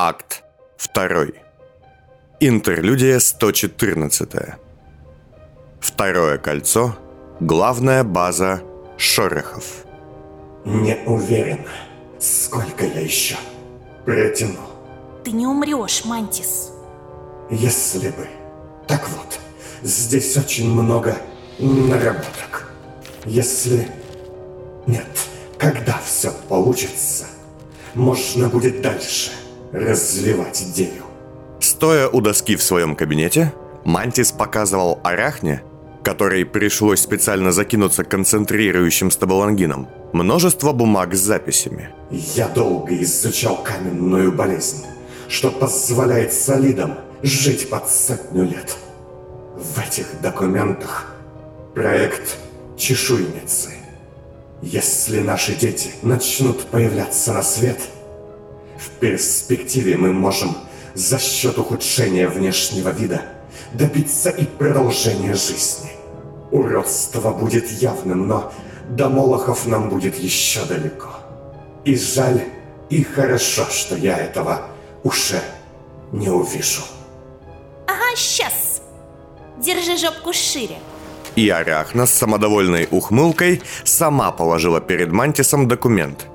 Акт 2. Интерлюдия 114. Второе кольцо. Главная база Шорохов. Не уверен, сколько я еще протяну. Ты не умрешь, Мантис. Если бы. Так вот, здесь очень много наработок. Если... Нет, когда все получится, можно будет дальше развивать идею. Стоя у доски в своем кабинете, Мантис показывал Арахне, которой пришлось специально закинуться концентрирующим стабалангином, множество бумаг с записями. Я долго изучал каменную болезнь, что позволяет солидам жить под сотню лет. В этих документах проект чешуйницы. Если наши дети начнут появляться на свет, в перспективе мы можем за счет ухудшения внешнего вида добиться и продолжения жизни. Уродство будет явным, но до Молохов нам будет еще далеко. И жаль, и хорошо, что я этого уже не увижу. Ага, сейчас. Держи жопку шире. И Арахна с самодовольной ухмылкой сама положила перед Мантисом документ.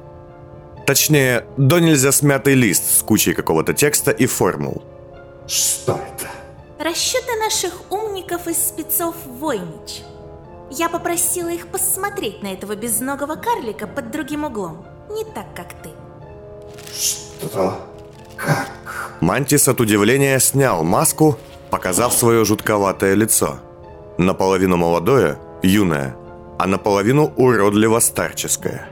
Точнее, до нельзя смятый лист с кучей какого-то текста и формул. Что это? Расчеты наших умников из спецов Войнич. Я попросила их посмотреть на этого безногого карлика под другим углом. Не так, как ты. Что? Как? Мантис от удивления снял маску, показав свое жутковатое лицо. Наполовину молодое, юное, а наполовину уродливо старческое.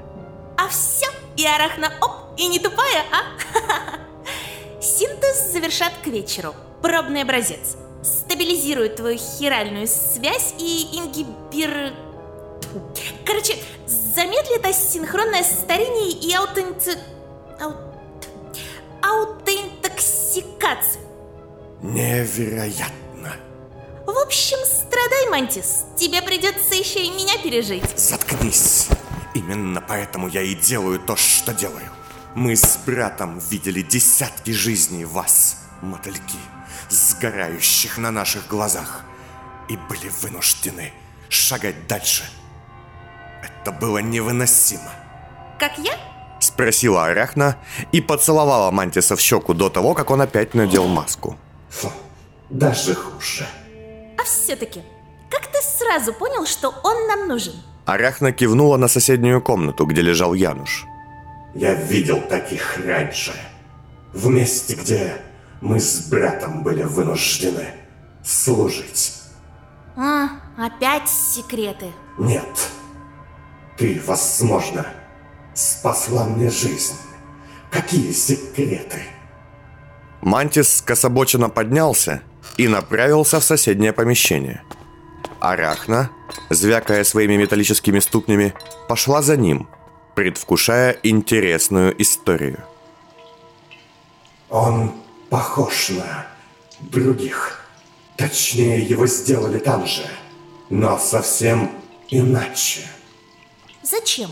А все, и арахна оп, и не тупая, а? Синтез завершат к вечеру. Пробный образец. Стабилизирует твою хиральную связь и ингибир... Короче, замедлит асинхронное старение и аутенти... Аут... аутентоксикацию. Невероятно. В общем, страдай, Мантис. Тебе придется еще и меня пережить. Заткнись. Именно поэтому я и делаю то, что делаю. Мы с братом видели десятки жизней вас, мотыльки, сгорающих на наших глазах, и были вынуждены шагать дальше. Это было невыносимо. Как я? Спросила Арахна и поцеловала Мантиса в щеку до того, как он опять надел маску. Фу, даже хуже. А все-таки, как ты сразу понял, что он нам нужен? Арахна кивнула на соседнюю комнату, где лежал Януш. Я видел таких раньше. В месте, где мы с братом были вынуждены служить. А, опять секреты. Нет. Ты, возможно, спасла мне жизнь. Какие секреты? Мантис скособоченно поднялся и направился в соседнее помещение. Арахна, звякая своими металлическими ступнями, пошла за ним, предвкушая интересную историю. Он похож на других. Точнее, его сделали там же, но совсем иначе. Зачем?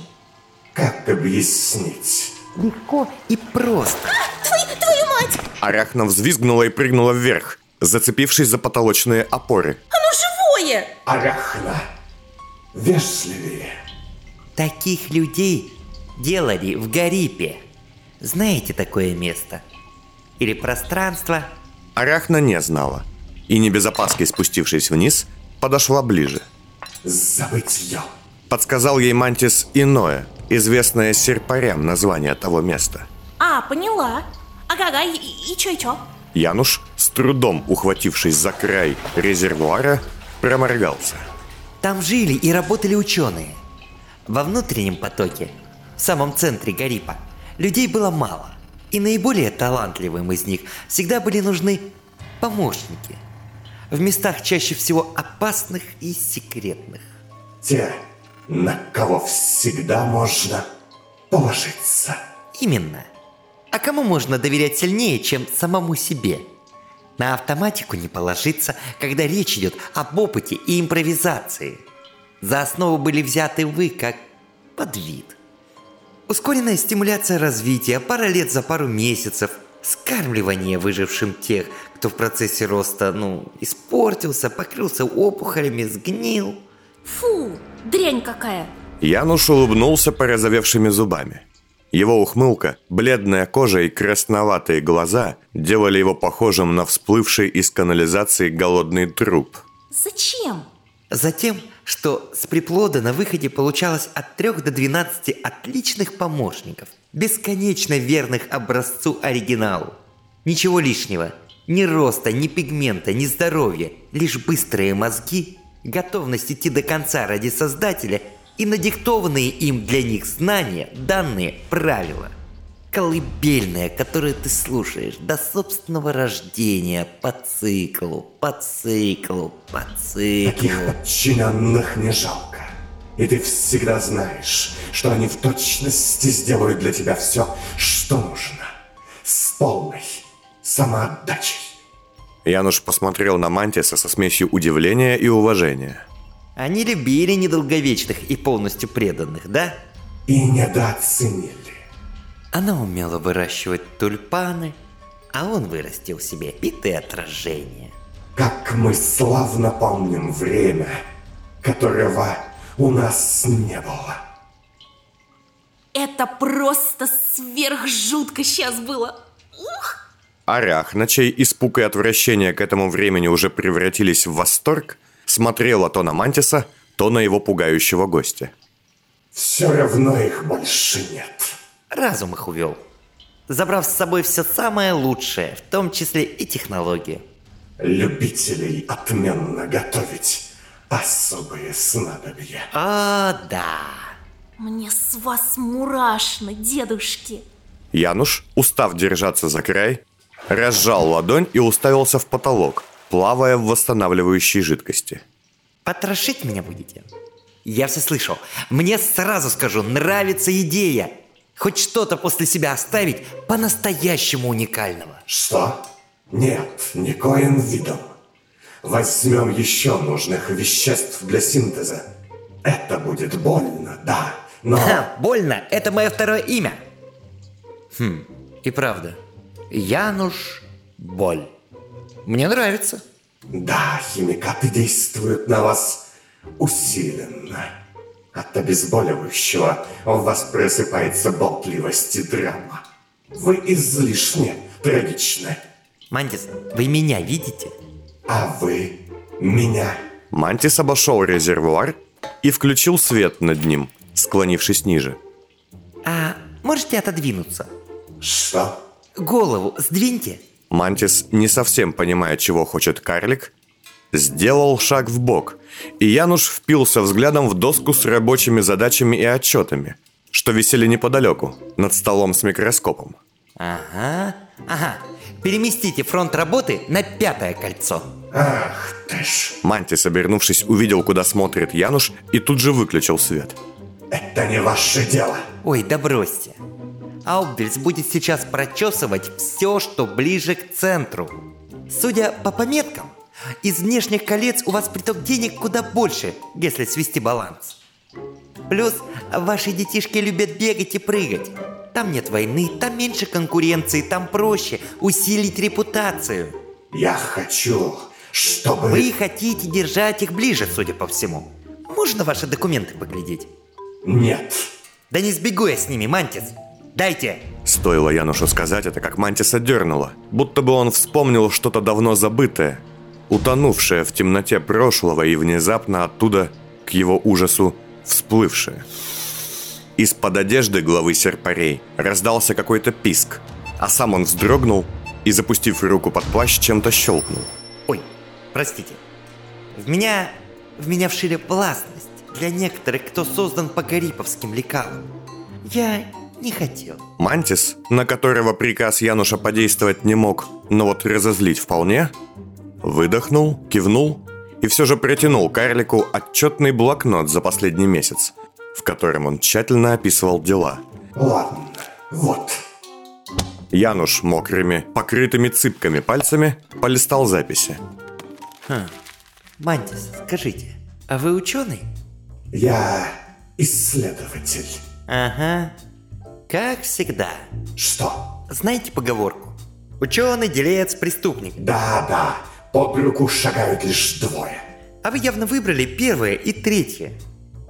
Как объяснить? Легко и просто. Твой, твою мать! Арахна взвизгнула и прыгнула вверх, зацепившись за потолочные опоры. Оно живое! Арахна, вежливее. Таких людей делали в Гарипе. Знаете такое место? Или пространство? Арахна не знала, и не без опаски спустившись вниз, подошла ближе. Забытье. Подсказал ей Мантис иное, известное серпарям название того места. А, поняла. Ага-ага, и, и, и чё, и чё? Януш, с трудом ухватившись за край резервуара, проморгался. Там жили и работали ученые. Во внутреннем потоке, в самом центре Гарипа, людей было мало. И наиболее талантливым из них всегда были нужны помощники. В местах чаще всего опасных и секретных. Те, на кого всегда можно положиться. Именно. А кому можно доверять сильнее, чем самому себе? На автоматику не положиться, когда речь идет об опыте и импровизации. За основу были взяты вы как подвид. Ускоренная стимуляция развития, пара лет за пару месяцев, скармливание выжившим тех, кто в процессе роста, ну, испортился, покрылся опухолями, сгнил. Фу, дрянь какая. Януш улыбнулся порозовевшими зубами. Его ухмылка, бледная кожа и красноватые глаза делали его похожим на всплывший из канализации голодный труп. Зачем? Затем, что с приплода на выходе получалось от 3 до 12 отличных помощников, бесконечно верных образцу оригиналу. Ничего лишнего, ни роста, ни пигмента, ни здоровья, лишь быстрые мозги, готовность идти до конца ради создателя и надиктованные им для них знания, данные, правила. Колыбельная, которую ты слушаешь до собственного рождения по циклу, по циклу, по циклу. Таких подчиненных не жалко. И ты всегда знаешь, что они в точности сделают для тебя все, что нужно. С полной самоотдачей. Януш посмотрел на Мантиса со смесью удивления и уважения. Они любили недолговечных и полностью преданных, да? И недооценили. Она умела выращивать тюльпаны, а он вырастил себе битые отражения. Как мы славно помним время, которого у нас не было. Это просто сверхжутко сейчас было. Ух! Арях, на чей испуг и отвращение к этому времени уже превратились в восторг, смотрела то на Мантиса, то на его пугающего гостя. Все равно их больше нет. Разум их увел, забрав с собой все самое лучшее, в том числе и технологии. Любителей отменно готовить особые снадобья. А, да. Мне с вас мурашно, дедушки. Януш, устав держаться за край, разжал ладонь и уставился в потолок, плавая в восстанавливающей жидкости. Потрошить меня будете? Я все слышал. Мне сразу скажу, нравится идея. Хоть что-то после себя оставить по-настоящему уникального. Что? Нет, никоим видом. Возьмем еще нужных веществ для синтеза. Это будет больно, да, но... Ха, больно, это мое второе имя. Хм, и правда. Януш Боль. Мне нравится. Да, химикаты действуют на вас усиленно. От обезболивающего у вас просыпается болтливость и драма. Вы излишне трагичны. Мантис, вы меня видите? А вы меня. Мантис обошел резервуар и включил свет над ним, склонившись ниже. А можете отодвинуться? Что? Голову сдвиньте. Мантис, не совсем понимая, чего хочет карлик, сделал шаг в бок, и Януш впился взглядом в доску с рабочими задачами и отчетами, что висели неподалеку, над столом с микроскопом. Ага, ага. Переместите фронт работы на пятое кольцо. Ах ты ж. Мантис, обернувшись, увидел, куда смотрит Януш, и тут же выключил свет. Это не ваше дело. Ой, да бросьте. Аубельс будет сейчас прочесывать все, что ближе к центру. Судя по пометкам, из внешних колец у вас приток денег куда больше, если свести баланс. Плюс ваши детишки любят бегать и прыгать. Там нет войны, там меньше конкуренции, там проще усилить репутацию. Я хочу, чтобы... Вы хотите держать их ближе, судя по всему. Можно ваши документы поглядеть? Нет. Да не сбегу я с ними, Мантис. Дайте. Стоило Янушу сказать это, как Мантиса дернула, будто бы он вспомнил что-то давно забытое, утонувшее в темноте прошлого и внезапно оттуда, к его ужасу, всплывшее. Из-под одежды главы серпарей раздался какой-то писк, а сам он вздрогнул и, запустив руку под плащ, чем-то щелкнул. Ой, простите. В меня... в меня вшили властность для некоторых, кто создан по гариповским лекалам. Я не хотел. Мантис, на которого приказ Януша подействовать не мог, но вот разозлить вполне, выдохнул, кивнул и все же притянул карлику отчетный блокнот за последний месяц, в котором он тщательно описывал дела. Ладно, вот. Януш мокрыми, покрытыми цыпками пальцами полистал записи. Хм. Мантис, скажите, а вы ученый? Я исследователь. Ага. Как всегда. Что? Знаете поговорку? Ученый, делец, преступник. Да-да, под руку шагают лишь двое. А вы явно выбрали первое и третье.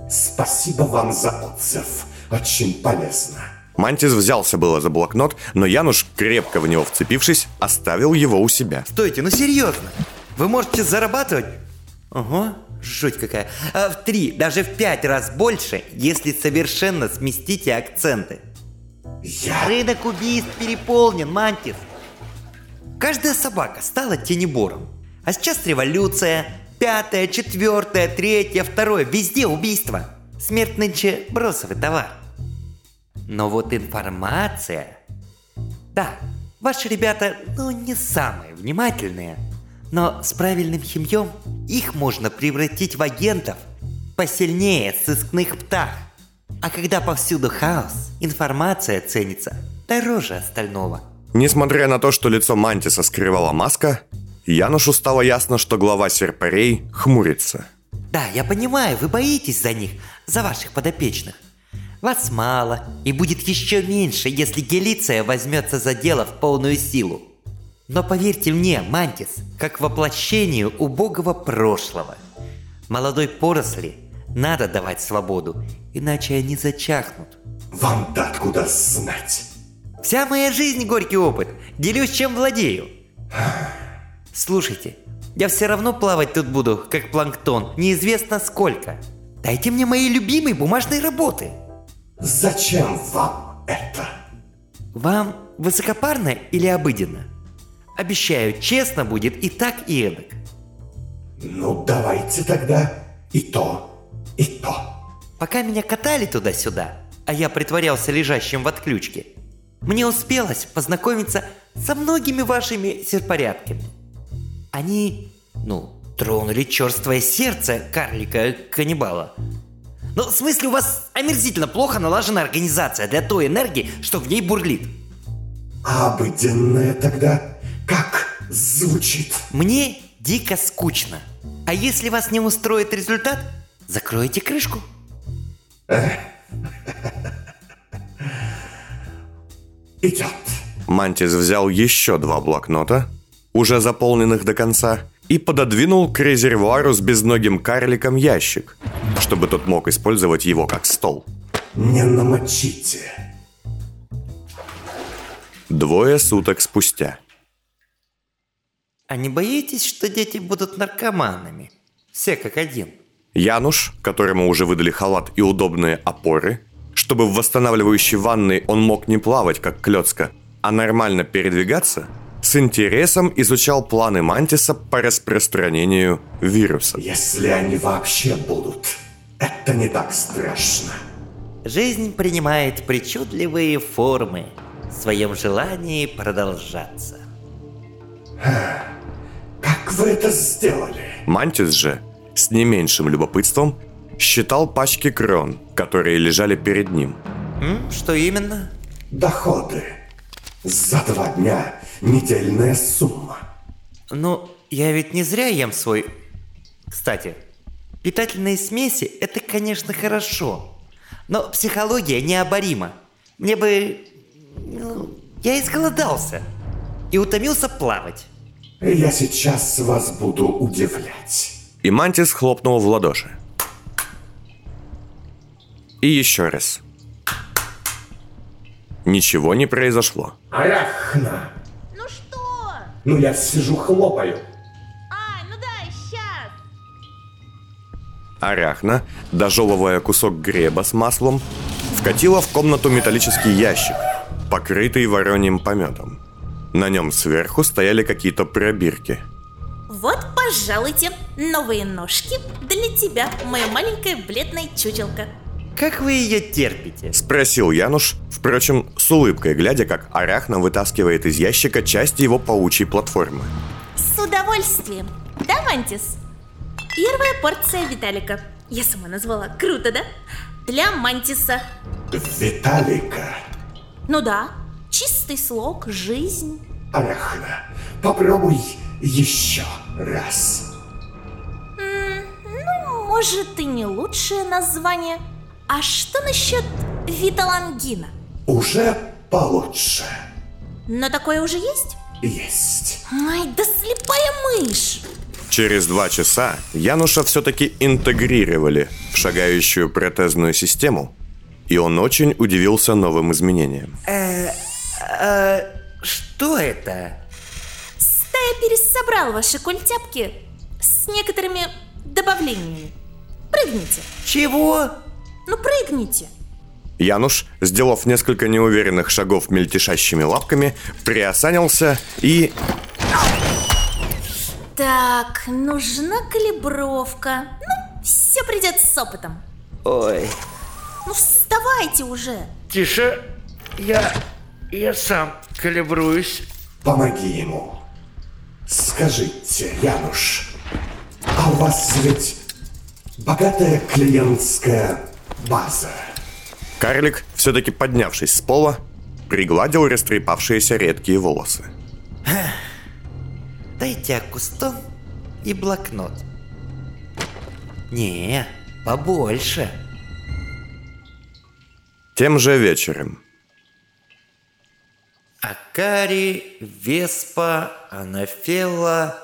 Спасибо вам за отзыв. Очень полезно. Мантис взялся было за блокнот, но Януш, крепко в него вцепившись, оставил его у себя. Стойте, ну серьезно. Вы можете зарабатывать... Ого, жуть какая. А в три, даже в пять раз больше, если совершенно сместите акценты. Я... Рынок убийств переполнен, Мантис. Каждая собака стала тенебором. А сейчас революция. Пятое, четвертое, третье, второе. Везде убийство. Смерть нынче бросовый товар. Но вот информация... Да, ваши ребята, ну, не самые внимательные. Но с правильным химьем их можно превратить в агентов посильнее сыскных птах. А когда повсюду хаос, информация ценится дороже остального. Несмотря на то, что лицо Мантиса скрывала маска, Янушу стало ясно, что глава серпарей хмурится. Да, я понимаю, вы боитесь за них, за ваших подопечных. Вас мало, и будет еще меньше, если Гелиция возьмется за дело в полную силу. Но поверьте мне, Мантис, как воплощению убогого прошлого. Молодой поросли надо давать свободу, иначе они зачахнут. Вам-то откуда знать? Вся моя жизнь горький опыт. Делюсь, чем владею. Слушайте, я все равно плавать тут буду, как планктон, неизвестно сколько. Дайте мне мои любимые бумажные работы. Зачем вам это? Вам высокопарно или обыденно? Обещаю, честно будет и так, и эдак. Ну, давайте тогда и то, и то. Пока меня катали туда-сюда, а я притворялся лежащим в отключке, мне успелось познакомиться со многими вашими серпорядками. Они, ну, тронули черствое сердце карлика-каннибала. Ну, в смысле, у вас омерзительно плохо налажена организация для той энергии, что в ней бурлит. Обыденное тогда как звучит? Мне дико скучно. А если вас не устроит результат, закройте крышку. Идет. Мантис взял еще два блокнота, уже заполненных до конца, и пододвинул к резервуару с безногим карликом ящик, чтобы тот мог использовать его как стол. Не намочите. Двое суток спустя. А не боитесь, что дети будут наркоманами? Все как один. Януш, которому уже выдали халат и удобные опоры, чтобы в восстанавливающей ванной он мог не плавать, как клетка, а нормально передвигаться, с интересом изучал планы Мантиса по распространению вируса. Если они вообще будут, это не так страшно. Жизнь принимает причудливые формы в своем желании продолжаться. Как вы это сделали? Мантис же, с не меньшим любопытством, считал пачки крон, которые лежали перед ним. М? Что именно? Доходы. За два дня недельная сумма. Ну, я ведь не зря ем свой... Кстати, питательные смеси – это, конечно, хорошо. Но психология необорима. Мне бы... Ну, я изголодался. И утомился плавать. Я сейчас вас буду удивлять. И Мантис хлопнул в ладоши. И еще раз. Ничего не произошло. Арахна! Ну что? Ну я сижу хлопаю. А, ну да, сейчас. Арахна, дожевывая кусок греба с маслом, вкатила в комнату металлический ящик, покрытый вороньим пометом. На нем сверху стояли какие-то пробирки. Вот, пожалуйте, новые ножки для тебя, моя маленькая бледная чучелка. Как вы ее терпите? Спросил Януш, впрочем, с улыбкой, глядя, как Арахна вытаскивает из ящика части его паучьей платформы. С удовольствием. Да, Мантис? Первая порция Виталика. Я сама назвала. Круто, да? Для Мантиса. Виталика. Ну да, чистый слог, жизнь. Арахна, попробуй еще раз. Ну, может, и не лучшее название. А что насчет Виталангина? Уже получше. Но такое уже есть? есть. Ай, да слепая мышь! Через два часа Януша все-таки интегрировали в шагающую протезную систему, и он очень удивился новым изменениям. А, что это? Стая пересобрал ваши культяпки с некоторыми добавлениями. Прыгните. Чего? Ну, прыгните. Януш, сделав несколько неуверенных шагов мельтешащими лапками, приосанился и... Так, нужна калибровка. Ну, все придет с опытом. Ой, Ну, вставайте уже. Тише, я... я сам калибруюсь. Помоги ему. Скажите, Януш, а у вас ведь богатая клиентская база? Карлик, все-таки поднявшись с пола, пригладил растрепавшиеся редкие волосы. дайте акустон и блокнот. Не, побольше. Тем же вечером Акари, Веспа, Анафела...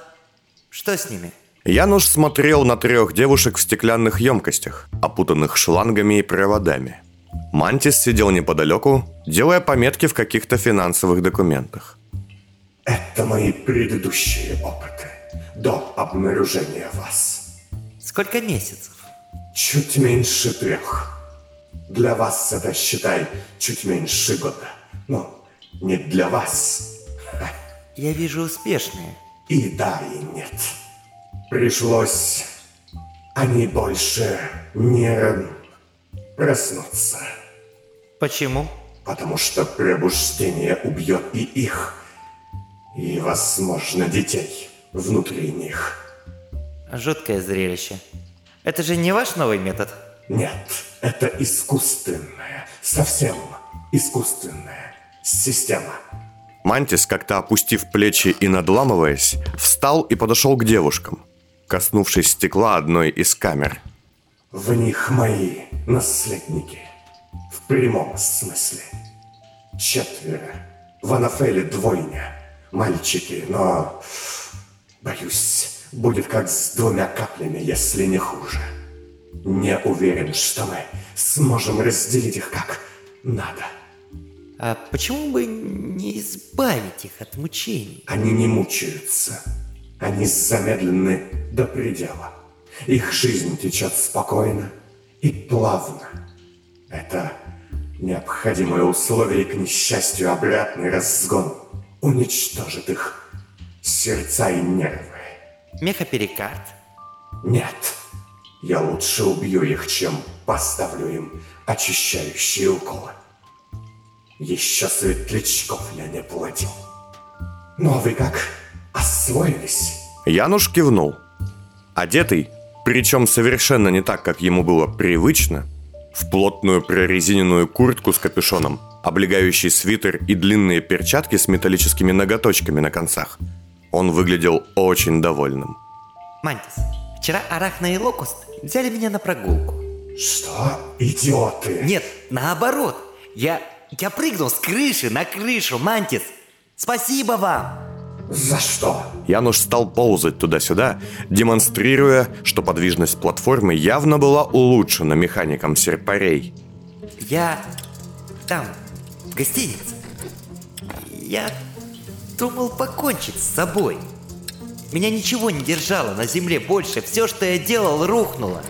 Что с ними? Януш смотрел на трех девушек в стеклянных емкостях, опутанных шлангами и проводами. Мантис сидел неподалеку, делая пометки в каких-то финансовых документах. Это мои предыдущие опыты до обнаружения вас. Сколько месяцев? Чуть меньше трех. Для вас это, считай, чуть меньше года. Но не для вас. Я вижу успешные. И да, и нет. Пришлось... Они больше не проснутся. Почему? Потому что пробуждение убьет и их, и, возможно, детей внутри них. Жуткое зрелище. Это же не ваш новый метод? Нет, это искусственная, совсем искусственная система. Мантис, как-то опустив плечи и надламываясь, встал и подошел к девушкам, коснувшись стекла одной из камер. В них мои наследники. В прямом смысле. Четверо. В Анафеле двойня. Мальчики, но... Боюсь, будет как с двумя каплями, если не хуже. Не уверен, что мы сможем разделить их как надо. А почему бы не избавить их от мучений? Они не мучаются. Они замедлены до предела. Их жизнь течет спокойно и плавно. Это необходимое условие к несчастью обратный разгон уничтожит их сердца и нервы. Мехаперикард? Нет, я лучше убью их, чем поставлю им очищающие уколы. Еще светлячков я не платил. Ну а вы как, освоились? Януш кивнул. Одетый, причем совершенно не так, как ему было привычно, в плотную прорезиненную куртку с капюшоном, облегающий свитер и длинные перчатки с металлическими ноготочками на концах. Он выглядел очень довольным. Мантис, вчера Арахна и Локуст взяли меня на прогулку. Что? Идиоты! Нет, наоборот. Я, я прыгнул с крыши на крышу, Мантис. Спасибо вам. За что? Януш стал ползать туда-сюда, демонстрируя, что подвижность платформы явно была улучшена механиком серпарей. Я там, в гостинице. Я думал покончить с собой. Меня ничего не держало на земле больше. Все, что я делал, рухнуло.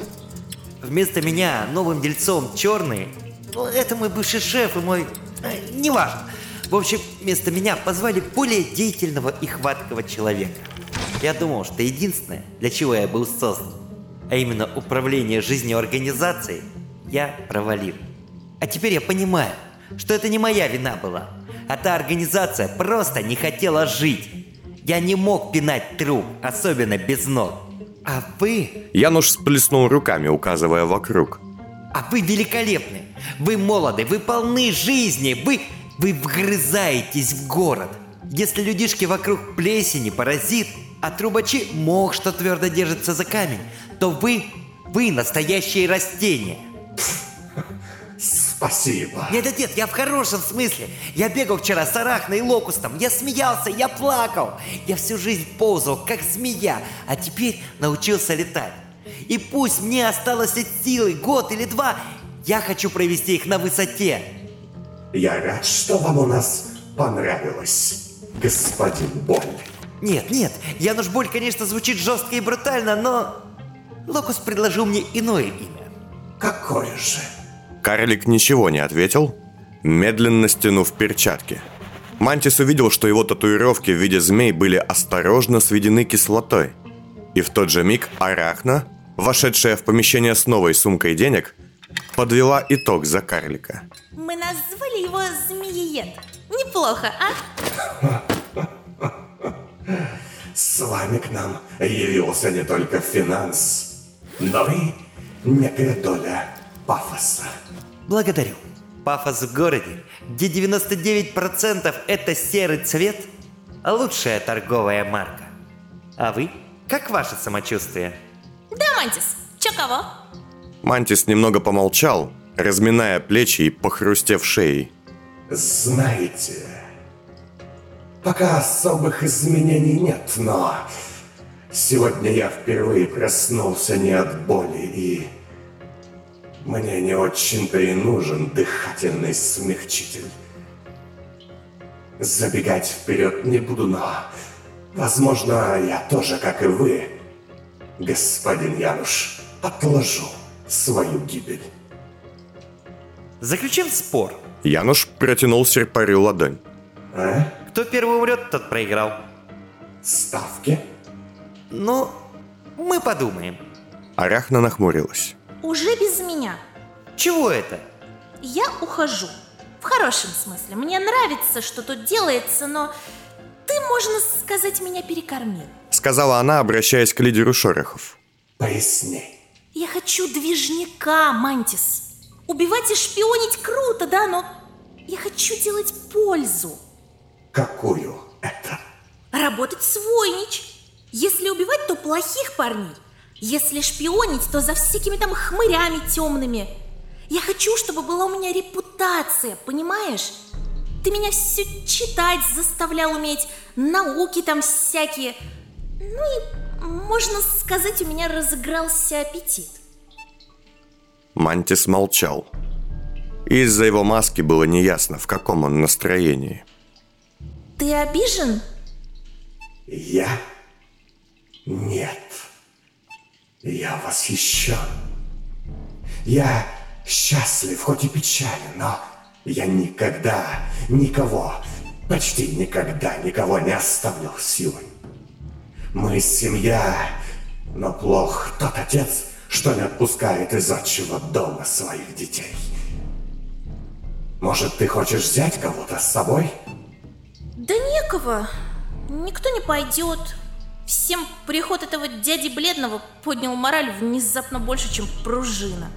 Вместо меня новым дельцом черный. Ну, это мой бывший шеф и мой... э, неважно. В общем, вместо меня позвали более деятельного и хваткого человека. Я думал, что единственное, для чего я был создан, а именно управление жизнью организации, я провалил. А теперь я понимаю, что это не моя вина была, а та организация просто не хотела жить. Я не мог пинать труп, особенно без ног. А вы, Януш сплеснул руками, указывая вокруг. А вы великолепны. Вы молоды, вы полны жизни, вы, вы вгрызаетесь в город. Если людишки вокруг плесени, паразит, а трубачи мох, что твердо держится за камень, то вы, вы настоящие растения. Спасибо. Нет-нет-нет, я в хорошем смысле. Я бегал вчера с арахной и локустом. Я смеялся, я плакал. Я всю жизнь ползал, как змея, а теперь научился летать. И пусть мне осталось от силы год или два, я хочу провести их на высоте. Я рад, что вам у нас понравилось, господин Боль. Нет, нет, Януш Боль, конечно, звучит жестко и брутально, но... Локус предложил мне иное имя. Какое же? Карлик ничего не ответил, медленно стянув перчатки. Мантис увидел, что его татуировки в виде змей были осторожно сведены кислотой. И в тот же миг Арахна, вошедшая в помещение с новой сумкой денег, подвела итог за карлика. Мы назвали его Змеиед. Неплохо, а? С вами к нам явился не только финанс, но и некая доля пафоса. Благодарю. Пафос в городе, где 99% это серый цвет, лучшая торговая марка. А вы? Как ваше самочувствие? Да, Мантис, чё кого? Мантис немного помолчал, разминая плечи и похрустев шеей. Знаете, пока особых изменений нет, но сегодня я впервые проснулся не от боли и мне не очень-то и нужен дыхательный смягчитель. Забегать вперед не буду, но, возможно, я тоже, как и вы, господин Януш, отложу свою гибель. Заключим спор. Януш протянул серпарю ладонь. А? Кто первый умрет, тот проиграл. Ставки? Ну, мы подумаем. Арахна нахмурилась. Уже без меня. Чего это? Я ухожу. В хорошем смысле. Мне нравится, что тут делается, но ты, можно сказать, меня перекормил. Сказала она, обращаясь к лидеру Шорохов. Поясни. Я хочу движника, Мантис. Убивать и шпионить круто, да, но я хочу делать пользу. Какую это? Работать свойнич. Если убивать, то плохих парней. Если шпионить, то за всякими там хмырями темными. Я хочу, чтобы была у меня репутация, понимаешь? Ты меня все читать заставлял уметь, науки там всякие. Ну и, можно сказать, у меня разыгрался аппетит. Мантис молчал. Из-за его маски было неясно, в каком он настроении. Ты обижен? Я? Нет. Я восхищен. Я счастлив, хоть и печален, но я никогда, никого, почти никогда никого не оставлю силой. Мы семья, но плох тот отец, что не отпускает из отчего дома своих детей. Может, ты хочешь взять кого-то с собой? Да некого. Никто не пойдет. Всем приход этого дяди бледного поднял мораль внезапно больше, чем пружина.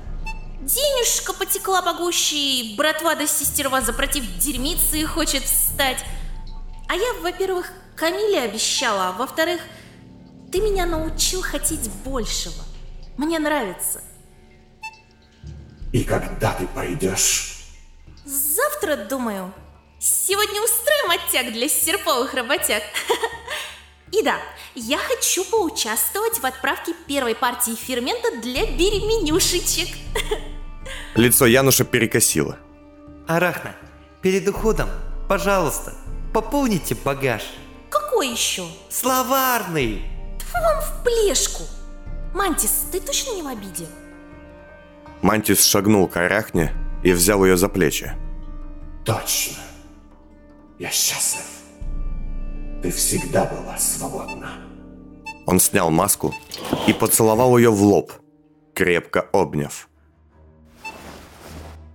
Денежка потекла погуще, и братва да сестерва запротив дерьмицы хочет встать. А я, во-первых, Камиле обещала, а во-вторых, ты меня научил хотеть большего. Мне нравится. И когда ты пойдешь? Завтра, думаю. Сегодня устроим оттяг для серповых работяг. И да, я хочу поучаствовать в отправке первой партии фермента для беременюшечек. Лицо Януша перекосило. Арахна, перед уходом, пожалуйста, пополните багаж. Какой еще? Словарный! Вам в плешку. Мантис, ты точно не в обиде? Мантис шагнул к Арахне и взял ее за плечи. Точно. Я счастлив. Ты всегда была свободна. Он снял маску и поцеловал ее в лоб, крепко обняв.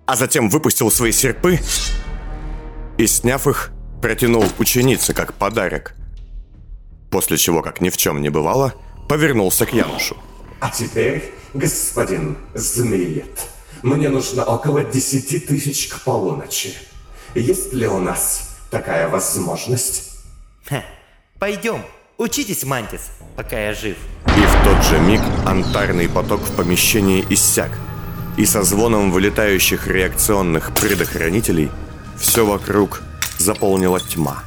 А затем выпустил свои серпы и, сняв их, протянул ученице как подарок. После чего, как ни в чем не бывало, повернулся к Янушу. А теперь, господин Змеет, мне нужно около десяти тысяч к полуночи. Есть ли у нас такая возможность? Ха, пойдем, учитесь, Мантис, пока я жив. И в тот же миг антарный поток в помещении иссяк, и со звоном вылетающих реакционных предохранителей все вокруг заполнила тьма.